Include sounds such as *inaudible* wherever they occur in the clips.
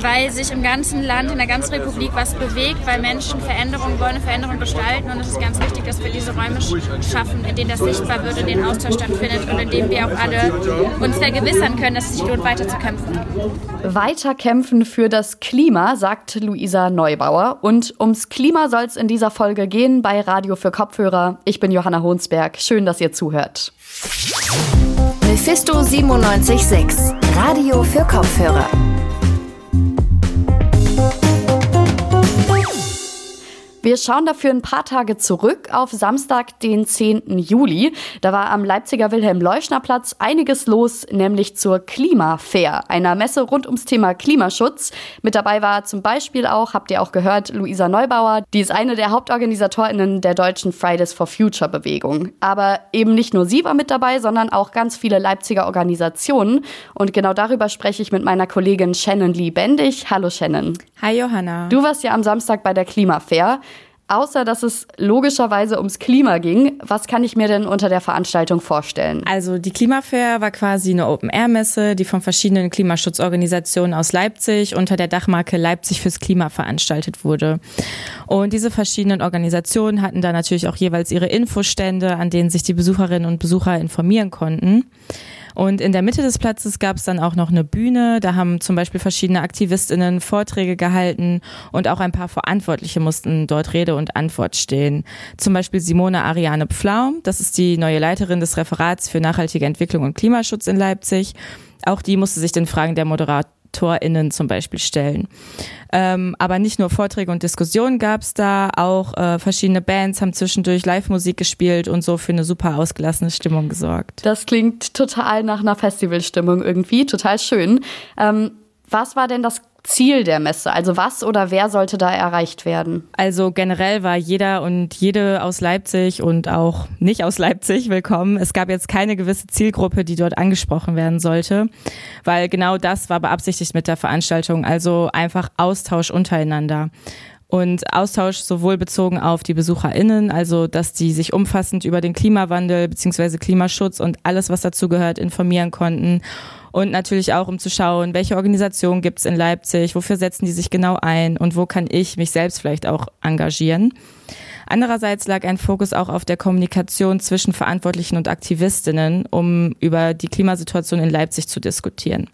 weil sich im ganzen Land, in der ganzen Republik was bewegt, weil Menschen Veränderungen wollen, Veränderungen gestalten und es ist ganz wichtig, dass wir diese Räume schaffen, in denen das sichtbar wird, in denen Austausch stattfindet und in denen wir auch alle uns vergewissern können, dass es sich lohnt, weiter zu kämpfen. Weiter kämpfen für das Klima, sagt Luisa Neubauer. Und ums Klima soll es in dieser Folge gehen bei Radio für Kopfhörer. Ich bin Johanna Honsberg. Schön, dass ihr zuhört. Mephisto 976, Radio für Kopfhörer. Wir schauen dafür ein paar Tage zurück auf Samstag, den 10. Juli. Da war am Leipziger Wilhelm-Leuschner-Platz einiges los, nämlich zur Klimafair, einer Messe rund ums Thema Klimaschutz. Mit dabei war zum Beispiel auch, habt ihr auch gehört, Luisa Neubauer. Die ist eine der Hauptorganisatorinnen der deutschen Fridays for Future Bewegung. Aber eben nicht nur sie war mit dabei, sondern auch ganz viele Leipziger Organisationen. Und genau darüber spreche ich mit meiner Kollegin Shannon Lee Bendig. Hallo Shannon. Hi Johanna. Du warst ja am Samstag bei der Klimafair. Außer dass es logischerweise ums Klima ging, was kann ich mir denn unter der Veranstaltung vorstellen? Also die Klimafair war quasi eine Open-Air-Messe, die von verschiedenen Klimaschutzorganisationen aus Leipzig unter der Dachmarke Leipzig fürs Klima veranstaltet wurde. Und diese verschiedenen Organisationen hatten da natürlich auch jeweils ihre Infostände, an denen sich die Besucherinnen und Besucher informieren konnten. Und in der Mitte des Platzes gab es dann auch noch eine Bühne. Da haben zum Beispiel verschiedene AktivistInnen Vorträge gehalten und auch ein paar Verantwortliche mussten dort Rede und Antwort stehen. Zum Beispiel Simone Ariane Pflaum, das ist die neue Leiterin des Referats für nachhaltige Entwicklung und Klimaschutz in Leipzig. Auch die musste sich den Fragen der Moderat AutorInnen zum Beispiel stellen. Ähm, aber nicht nur Vorträge und Diskussionen gab es da, auch äh, verschiedene Bands haben zwischendurch Live-Musik gespielt und so für eine super ausgelassene Stimmung gesorgt. Das klingt total nach einer Festivalstimmung irgendwie, total schön. Ähm, was war denn das Ziel der Messe? Also was oder wer sollte da erreicht werden? Also generell war jeder und jede aus Leipzig und auch nicht aus Leipzig willkommen. Es gab jetzt keine gewisse Zielgruppe, die dort angesprochen werden sollte, weil genau das war beabsichtigt mit der Veranstaltung. Also einfach Austausch untereinander und Austausch sowohl bezogen auf die BesucherInnen, also dass die sich umfassend über den Klimawandel beziehungsweise Klimaschutz und alles, was dazu gehört, informieren konnten und natürlich auch, um zu schauen, welche Organisation gibt es in Leipzig, wofür setzen die sich genau ein und wo kann ich mich selbst vielleicht auch engagieren. Andererseits lag ein Fokus auch auf der Kommunikation zwischen Verantwortlichen und Aktivistinnen, um über die Klimasituation in Leipzig zu diskutieren.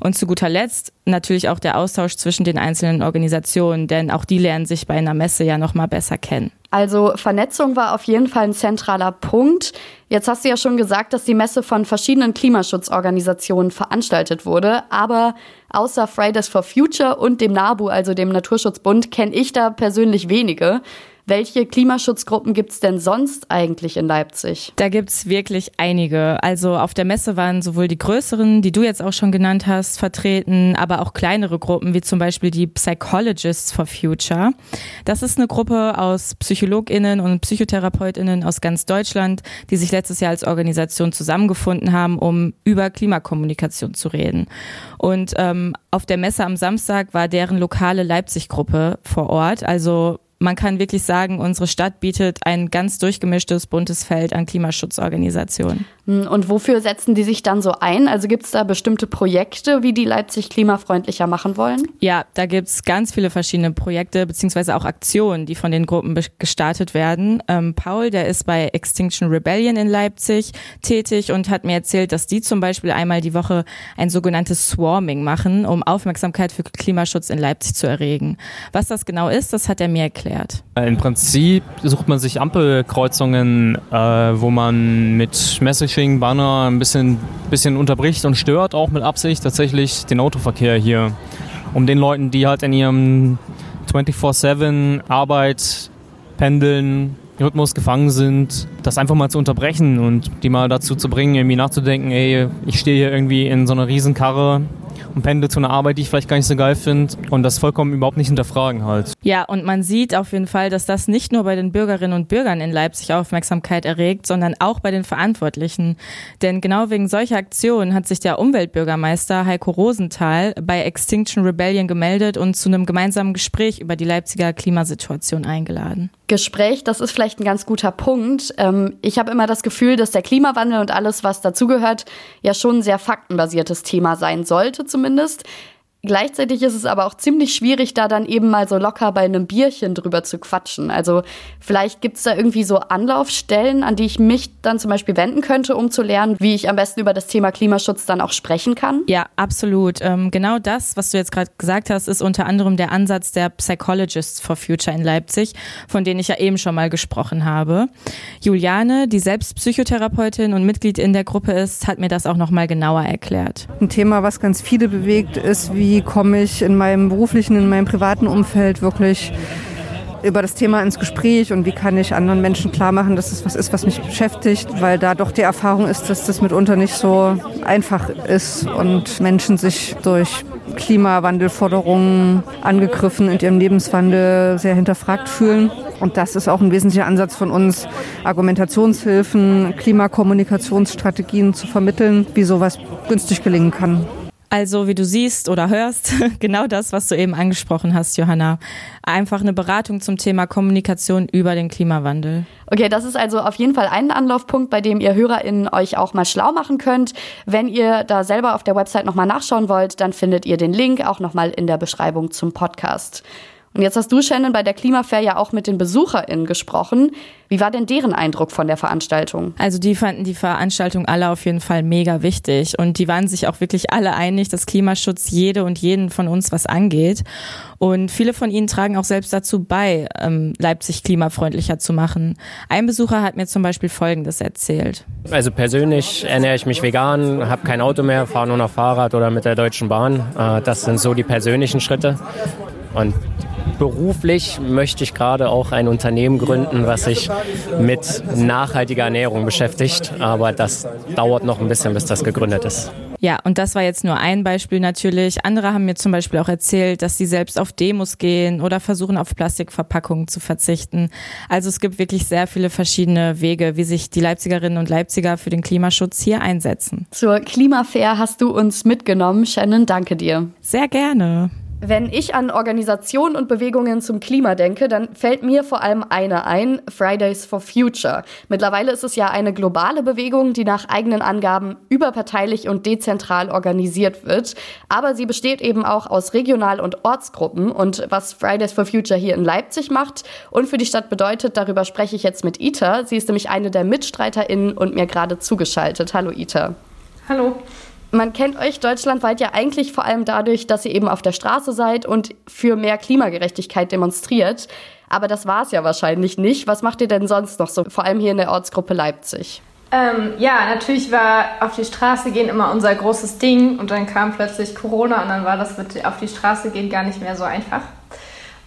Und zu guter Letzt natürlich auch der Austausch zwischen den einzelnen Organisationen, denn auch die lernen sich bei einer Messe ja noch mal besser kennen. Also Vernetzung war auf jeden Fall ein zentraler Punkt. Jetzt hast du ja schon gesagt, dass die Messe von verschiedenen Klimaschutzorganisationen veranstaltet wurde, aber außer Fridays for Future und dem NABU, also dem Naturschutzbund, kenne ich da persönlich wenige. Welche Klimaschutzgruppen gibt es denn sonst eigentlich in Leipzig? Da gibt es wirklich einige. Also auf der Messe waren sowohl die größeren, die du jetzt auch schon genannt hast, vertreten, aber auch kleinere Gruppen, wie zum Beispiel die Psychologists for Future. Das ist eine Gruppe aus PsychologInnen und PsychotherapeutInnen aus ganz Deutschland, die sich letztes Jahr als Organisation zusammengefunden haben, um über Klimakommunikation zu reden. Und ähm, auf der Messe am Samstag war deren lokale Leipzig-Gruppe vor Ort. Also man kann wirklich sagen, unsere Stadt bietet ein ganz durchgemischtes, buntes Feld an Klimaschutzorganisationen. Hm, und wofür setzen die sich dann so ein? Also gibt es da bestimmte Projekte, wie die Leipzig klimafreundlicher machen wollen? Ja, da gibt es ganz viele verschiedene Projekte beziehungsweise auch Aktionen, die von den Gruppen gestartet werden. Ähm, Paul, der ist bei Extinction Rebellion in Leipzig tätig und hat mir erzählt, dass die zum Beispiel einmal die Woche ein sogenanntes Swarming machen, um Aufmerksamkeit für Klimaschutz in Leipzig zu erregen. Was das genau ist, das hat er mir erklärt? Im Prinzip sucht man sich Ampelkreuzungen, äh, wo man mit Messaging, Banner ein bisschen, bisschen unterbricht und stört, auch mit Absicht tatsächlich den Autoverkehr hier. Um den Leuten, die halt in ihrem 24-7 Arbeit, Pendeln, Rhythmus gefangen sind, das einfach mal zu unterbrechen und die mal dazu zu bringen, irgendwie nachzudenken, ey, ich stehe hier irgendwie in so einer Riesenkarre und pendel zu einer Arbeit, die ich vielleicht gar nicht so geil finde und das vollkommen überhaupt nicht hinterfragen halt. Ja, und man sieht auf jeden Fall, dass das nicht nur bei den Bürgerinnen und Bürgern in Leipzig Aufmerksamkeit erregt, sondern auch bei den Verantwortlichen. Denn genau wegen solcher Aktionen hat sich der Umweltbürgermeister Heiko Rosenthal bei Extinction Rebellion gemeldet und zu einem gemeinsamen Gespräch über die Leipziger Klimasituation eingeladen. Gespräch, das ist vielleicht ein ganz guter Punkt. Ähm, ich habe immer das Gefühl, dass der Klimawandel und alles, was dazugehört, ja schon ein sehr faktenbasiertes Thema sein sollte zumindest. Gleichzeitig ist es aber auch ziemlich schwierig, da dann eben mal so locker bei einem Bierchen drüber zu quatschen. Also vielleicht gibt es da irgendwie so Anlaufstellen, an die ich mich dann zum Beispiel wenden könnte, um zu lernen, wie ich am besten über das Thema Klimaschutz dann auch sprechen kann. Ja, absolut. Ähm, genau das, was du jetzt gerade gesagt hast, ist unter anderem der Ansatz der Psychologists for Future in Leipzig, von denen ich ja eben schon mal gesprochen habe. Juliane, die selbst Psychotherapeutin und Mitglied in der Gruppe ist, hat mir das auch noch mal genauer erklärt. Ein Thema, was ganz viele bewegt, ist, wie komme ich in meinem beruflichen, in meinem privaten Umfeld wirklich über das Thema ins Gespräch und wie kann ich anderen Menschen klar machen, dass es was ist, was mich beschäftigt, weil da doch die Erfahrung ist, dass das mitunter nicht so einfach ist und Menschen sich durch Klimawandelforderungen angegriffen in ihrem Lebenswandel sehr hinterfragt fühlen. Und das ist auch ein wesentlicher Ansatz von uns, Argumentationshilfen, Klimakommunikationsstrategien zu vermitteln, wie sowas günstig gelingen kann. Also, wie du siehst oder hörst, *laughs* genau das, was du eben angesprochen hast, Johanna. Einfach eine Beratung zum Thema Kommunikation über den Klimawandel. Okay, das ist also auf jeden Fall ein Anlaufpunkt, bei dem ihr HörerInnen euch auch mal schlau machen könnt. Wenn ihr da selber auf der Website nochmal nachschauen wollt, dann findet ihr den Link auch nochmal in der Beschreibung zum Podcast. Und jetzt hast du, Shannon, bei der Klimafair ja auch mit den BesucherInnen gesprochen. Wie war denn deren Eindruck von der Veranstaltung? Also die fanden die Veranstaltung alle auf jeden Fall mega wichtig und die waren sich auch wirklich alle einig, dass Klimaschutz jede und jeden von uns was angeht. Und viele von ihnen tragen auch selbst dazu bei, ähm, Leipzig klimafreundlicher zu machen. Ein Besucher hat mir zum Beispiel Folgendes erzählt. Also persönlich ernähre ich mich vegan, habe kein Auto mehr, fahre nur noch Fahrrad oder mit der Deutschen Bahn. Äh, das sind so die persönlichen Schritte. Und beruflich möchte ich gerade auch ein Unternehmen gründen, was sich mit nachhaltiger Ernährung beschäftigt. Aber das dauert noch ein bisschen, bis das gegründet ist. Ja, und das war jetzt nur ein Beispiel natürlich. Andere haben mir zum Beispiel auch erzählt, dass sie selbst auf Demos gehen oder versuchen, auf Plastikverpackungen zu verzichten. Also es gibt wirklich sehr viele verschiedene Wege, wie sich die Leipzigerinnen und Leipziger für den Klimaschutz hier einsetzen. Zur Klimafair hast du uns mitgenommen. Shannon, danke dir. Sehr gerne. Wenn ich an Organisationen und Bewegungen zum Klima denke, dann fällt mir vor allem eine ein, Fridays for Future. Mittlerweile ist es ja eine globale Bewegung, die nach eigenen Angaben überparteilich und dezentral organisiert wird. Aber sie besteht eben auch aus Regional- und Ortsgruppen. Und was Fridays for Future hier in Leipzig macht und für die Stadt bedeutet, darüber spreche ich jetzt mit Ita. Sie ist nämlich eine der MitstreiterInnen und mir gerade zugeschaltet. Hallo Ita. Hallo. Man kennt euch deutschlandweit ja eigentlich vor allem dadurch, dass ihr eben auf der Straße seid und für mehr Klimagerechtigkeit demonstriert. Aber das war es ja wahrscheinlich nicht. Was macht ihr denn sonst noch so, vor allem hier in der Ortsgruppe Leipzig? Ähm, ja, natürlich war auf die Straße gehen immer unser großes Ding und dann kam plötzlich Corona und dann war das mit auf die Straße gehen gar nicht mehr so einfach.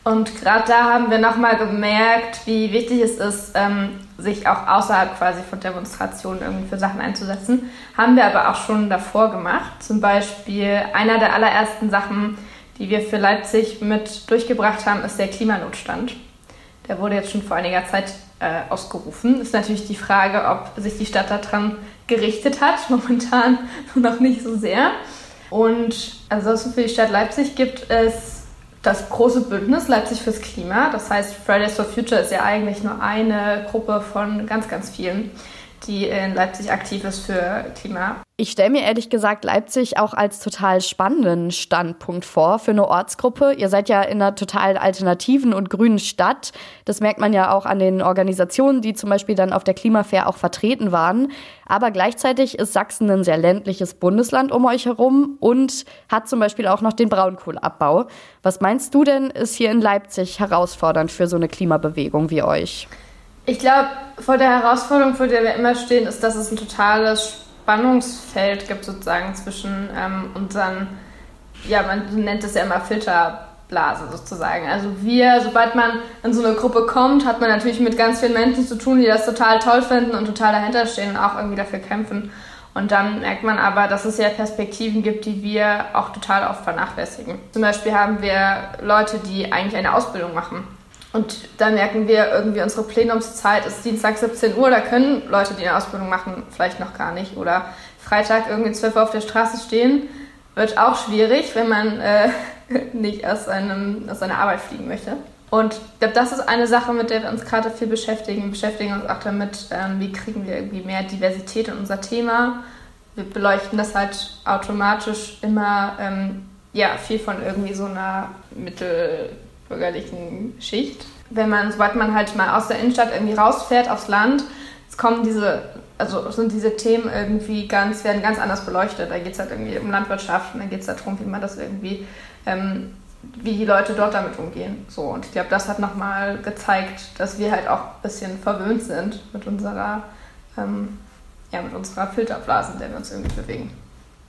Und gerade da haben wir nochmal gemerkt, wie wichtig es ist, ähm, sich auch außerhalb quasi von Demonstrationen irgendwie für Sachen einzusetzen. Haben wir aber auch schon davor gemacht. Zum Beispiel einer der allerersten Sachen, die wir für Leipzig mit durchgebracht haben, ist der Klimanotstand. Der wurde jetzt schon vor einiger Zeit äh, ausgerufen. Ist natürlich die Frage, ob sich die Stadt daran gerichtet hat. *laughs* Momentan noch nicht so sehr. Und ansonsten für die Stadt Leipzig gibt es das große Bündnis Leipzig fürs Klima. Das heißt, Fridays for Future ist ja eigentlich nur eine Gruppe von ganz, ganz vielen, die in Leipzig aktiv ist für Klima. Ich stelle mir ehrlich gesagt Leipzig auch als total spannenden Standpunkt vor für eine Ortsgruppe. Ihr seid ja in einer total alternativen und grünen Stadt. Das merkt man ja auch an den Organisationen, die zum Beispiel dann auf der Klimafair auch vertreten waren. Aber gleichzeitig ist Sachsen ein sehr ländliches Bundesland um euch herum und hat zum Beispiel auch noch den Braunkohleabbau. Was meinst du denn, ist hier in Leipzig herausfordernd für so eine Klimabewegung wie euch? Ich glaube, vor der Herausforderung, vor der wir immer stehen, ist, dass es ein totales Spannungsfeld gibt sozusagen zwischen ähm, unseren, ja, man nennt es ja immer Filterblase sozusagen. Also wir, sobald man in so eine Gruppe kommt, hat man natürlich mit ganz vielen Menschen zu tun, die das total toll finden und total dahinter stehen und auch irgendwie dafür kämpfen. Und dann merkt man aber, dass es ja Perspektiven gibt, die wir auch total oft vernachlässigen. Zum Beispiel haben wir Leute, die eigentlich eine Ausbildung machen und dann merken wir irgendwie, unsere Plenumszeit ist Dienstag 17 Uhr, da können Leute, die eine Ausbildung machen, vielleicht noch gar nicht. Oder Freitag irgendwie 12 Uhr auf der Straße stehen, wird auch schwierig, wenn man äh, *laughs* nicht aus, einem, aus seiner Arbeit fliegen möchte. Und ich glaube, das ist eine Sache, mit der wir uns gerade viel beschäftigen. Wir beschäftigen uns auch damit, ähm, wie kriegen wir irgendwie mehr Diversität in unser Thema. Wir beleuchten das halt automatisch immer ähm, ja, viel von irgendwie so einer mittelbürgerlichen Schicht. Wenn man, sobald man halt mal aus der Innenstadt irgendwie rausfährt aufs Land, kommen diese, also sind diese Themen irgendwie ganz, werden ganz anders beleuchtet. Da geht es halt irgendwie um Landwirtschaft und dann geht es darum, wie man das irgendwie, ähm, wie die Leute dort damit umgehen. So, und ich glaube, das hat nochmal gezeigt, dass wir halt auch ein bisschen verwöhnt sind mit unserer, ähm, ja, mit unserer Filterblase, in der wir uns irgendwie bewegen.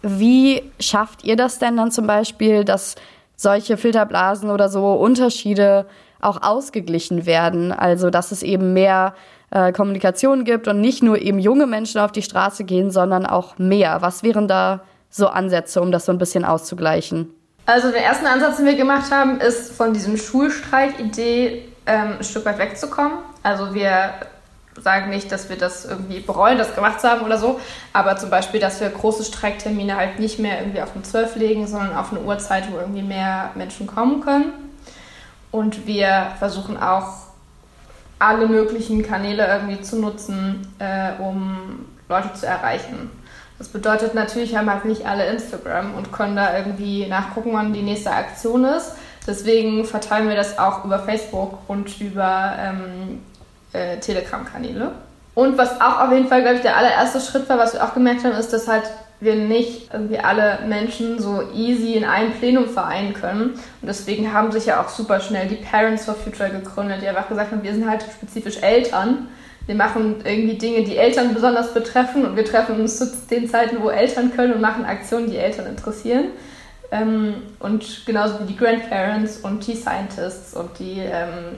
Wie schafft ihr das denn dann zum Beispiel, dass solche Filterblasen oder so Unterschiede auch ausgeglichen werden? Also, dass es eben mehr äh, Kommunikation gibt und nicht nur eben junge Menschen auf die Straße gehen, sondern auch mehr. Was wären da so Ansätze, um das so ein bisschen auszugleichen? Also der erste Ansatz, den wir gemacht haben, ist von diesem Schulstreik-Idee ähm, ein Stück weit wegzukommen. Also wir sagen nicht, dass wir das irgendwie bereuen, das gemacht zu haben oder so, aber zum Beispiel, dass wir große Streiktermine halt nicht mehr irgendwie auf eine 12 legen, sondern auf eine Uhrzeit, wo irgendwie mehr Menschen kommen können. Und wir versuchen auch alle möglichen Kanäle irgendwie zu nutzen, äh, um Leute zu erreichen. Das bedeutet natürlich, haben halt nicht alle Instagram und können da irgendwie nachgucken, wann die nächste Aktion ist. Deswegen verteilen wir das auch über Facebook und über ähm, äh, Telegram-Kanäle. Und was auch auf jeden Fall, glaube ich, der allererste Schritt war, was wir auch gemerkt haben, ist, dass halt wir nicht irgendwie alle Menschen so easy in einem Plenum vereinen können. Und deswegen haben sich ja auch super schnell die Parents for Future gegründet, die einfach gesagt haben, wir sind halt spezifisch Eltern. Wir machen irgendwie Dinge, die Eltern besonders betreffen und wir treffen uns zu den Zeiten, wo Eltern können und machen Aktionen, die Eltern interessieren. Ähm, und genauso wie die Grandparents und die Scientists und die ähm,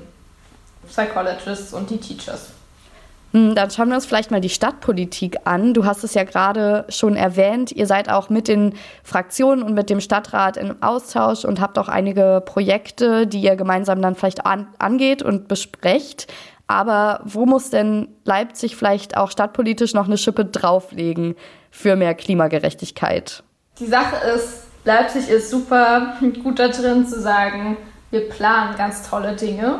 Psychologists und die Teachers. Hm, dann schauen wir uns vielleicht mal die Stadtpolitik an. Du hast es ja gerade schon erwähnt. Ihr seid auch mit den Fraktionen und mit dem Stadtrat im Austausch und habt auch einige Projekte, die ihr gemeinsam dann vielleicht an, angeht und besprecht. Aber wo muss denn Leipzig vielleicht auch stadtpolitisch noch eine Schippe drauflegen für mehr Klimagerechtigkeit? Die Sache ist, Leipzig ist super gut da drin zu sagen, wir planen ganz tolle Dinge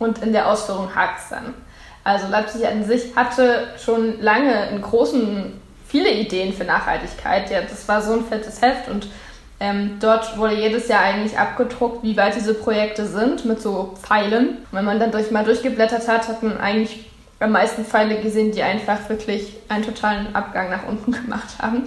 und in der Ausführung hakt es dann. Also Leipzig an sich hatte schon lange in großen, viele Ideen für Nachhaltigkeit. Ja, das war so ein fettes Heft und ähm, dort wurde jedes Jahr eigentlich abgedruckt, wie weit diese Projekte sind, mit so Pfeilen. Und wenn man dann durch, mal durchgeblättert hat, hat man eigentlich am meisten Pfeile gesehen, die einfach wirklich einen totalen Abgang nach unten *laughs* gemacht haben.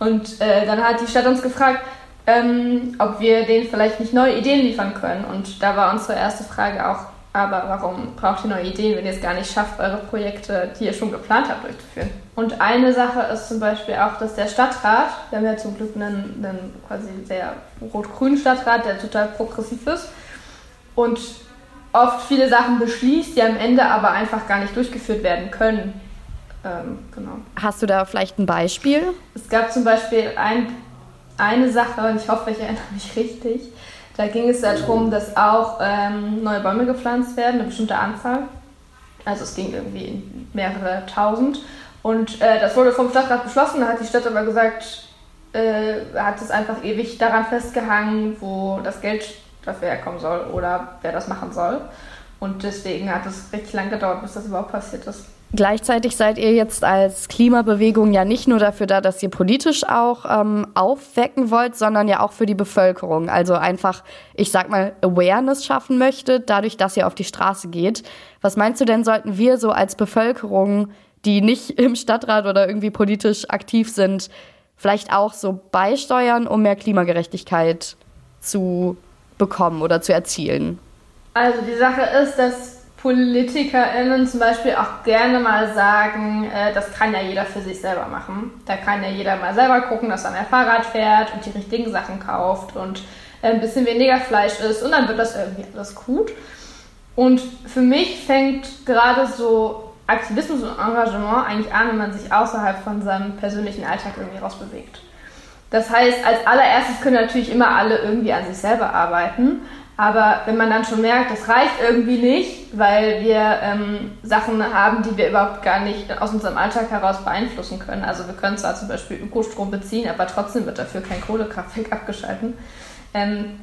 Und äh, dann hat die Stadt uns gefragt, ähm, ob wir denen vielleicht nicht neue Ideen liefern können. Und da war unsere erste Frage auch, aber warum braucht ihr neue Ideen, wenn ihr es gar nicht schafft, eure Projekte, die ihr schon geplant habt, durchzuführen? Und eine Sache ist zum Beispiel auch, dass der Stadtrat, wir haben ja zum Glück einen, einen quasi sehr rot-grünen Stadtrat, der total progressiv ist und oft viele Sachen beschließt, die am Ende aber einfach gar nicht durchgeführt werden können. Ähm, genau. Hast du da vielleicht ein Beispiel? Es gab zum Beispiel ein, eine Sache, und ich hoffe, ich erinnere mich richtig, da ging es darum, dass auch ähm, neue Bäume gepflanzt werden, eine bestimmte Anzahl. Also es ging irgendwie in mehrere tausend. Und äh, das wurde vom Stadtrat beschlossen. Da hat die Stadt aber gesagt, äh, hat es einfach ewig daran festgehangen, wo das Geld dafür herkommen soll oder wer das machen soll. Und deswegen hat es richtig lang gedauert, bis das überhaupt passiert ist. Gleichzeitig seid ihr jetzt als Klimabewegung ja nicht nur dafür da, dass ihr politisch auch ähm, aufwecken wollt, sondern ja auch für die Bevölkerung. Also einfach, ich sag mal, Awareness schaffen möchtet, dadurch, dass ihr auf die Straße geht. Was meinst du denn, sollten wir so als Bevölkerung, die nicht *laughs* im Stadtrat oder irgendwie politisch aktiv sind, vielleicht auch so beisteuern, um mehr Klimagerechtigkeit zu bekommen oder zu erzielen? Also die Sache ist, dass PolitikerInnen zum Beispiel auch gerne mal sagen, äh, das kann ja jeder für sich selber machen. Da kann ja jeder mal selber gucken, dass er mehr Fahrrad fährt und die richtigen Sachen kauft und äh, ein bisschen weniger Fleisch isst und dann wird das irgendwie alles gut. Und für mich fängt gerade so Aktivismus und Engagement eigentlich an, wenn man sich außerhalb von seinem persönlichen Alltag irgendwie rausbewegt. Das heißt, als allererstes können natürlich immer alle irgendwie an sich selber arbeiten. Aber wenn man dann schon merkt, das reicht irgendwie nicht, weil wir ähm, Sachen haben, die wir überhaupt gar nicht aus unserem Alltag heraus beeinflussen können. Also wir können zwar zum Beispiel Ökostrom beziehen, aber trotzdem wird dafür kein Kohlekraftwerk *laughs* abgeschalten. Ähm,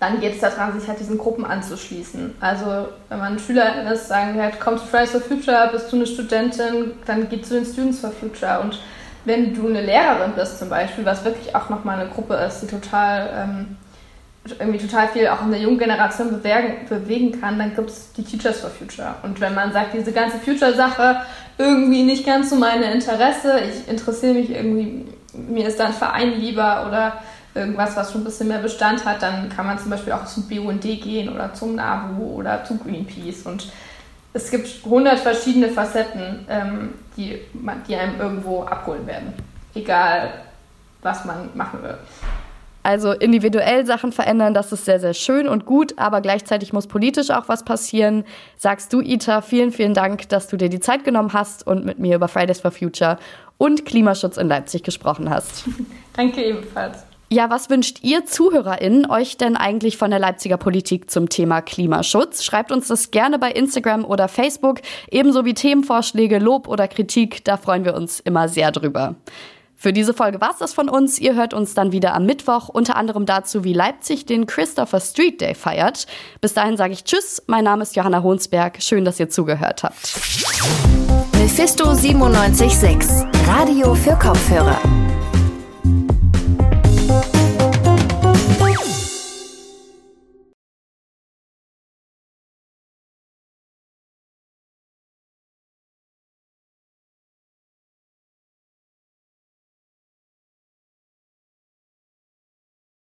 dann geht es daran, sich halt diesen Gruppen anzuschließen. Also wenn man Schülerin ist, sagen wir halt, komm zu Fridays for Future, bist du eine Studentin, dann geh zu den Students for Future und wenn du eine Lehrerin bist zum Beispiel, was wirklich auch nochmal eine Gruppe ist, die total ähm, irgendwie total viel auch in der jungen Generation bewegen, bewegen kann, dann gibt es die Teachers for Future. Und wenn man sagt, diese ganze Future-Sache irgendwie nicht ganz so meine Interesse, ich interessiere mich irgendwie, mir ist da ein Verein lieber oder irgendwas, was schon ein bisschen mehr Bestand hat, dann kann man zum Beispiel auch zum BUND gehen oder zum NABU oder zu Greenpeace. Und es gibt 100 verschiedene Facetten, ähm, die, die einem irgendwo abholen werden. Egal, was man machen will. Also individuell Sachen verändern, das ist sehr, sehr schön und gut, aber gleichzeitig muss politisch auch was passieren. Sagst du, Ita, vielen, vielen Dank, dass du dir die Zeit genommen hast und mit mir über Fridays for Future und Klimaschutz in Leipzig gesprochen hast. *laughs* Danke ebenfalls. Ja, was wünscht ihr ZuhörerInnen euch denn eigentlich von der Leipziger Politik zum Thema Klimaschutz? Schreibt uns das gerne bei Instagram oder Facebook, ebenso wie Themenvorschläge, Lob oder Kritik, da freuen wir uns immer sehr drüber. Für diese Folge war es das von uns. Ihr hört uns dann wieder am Mittwoch, unter anderem dazu, wie Leipzig den Christopher Street Day feiert. Bis dahin sage ich Tschüss. Mein Name ist Johanna Honsberg. Schön, dass ihr zugehört habt. Mephisto 976, Radio für Kopfhörer.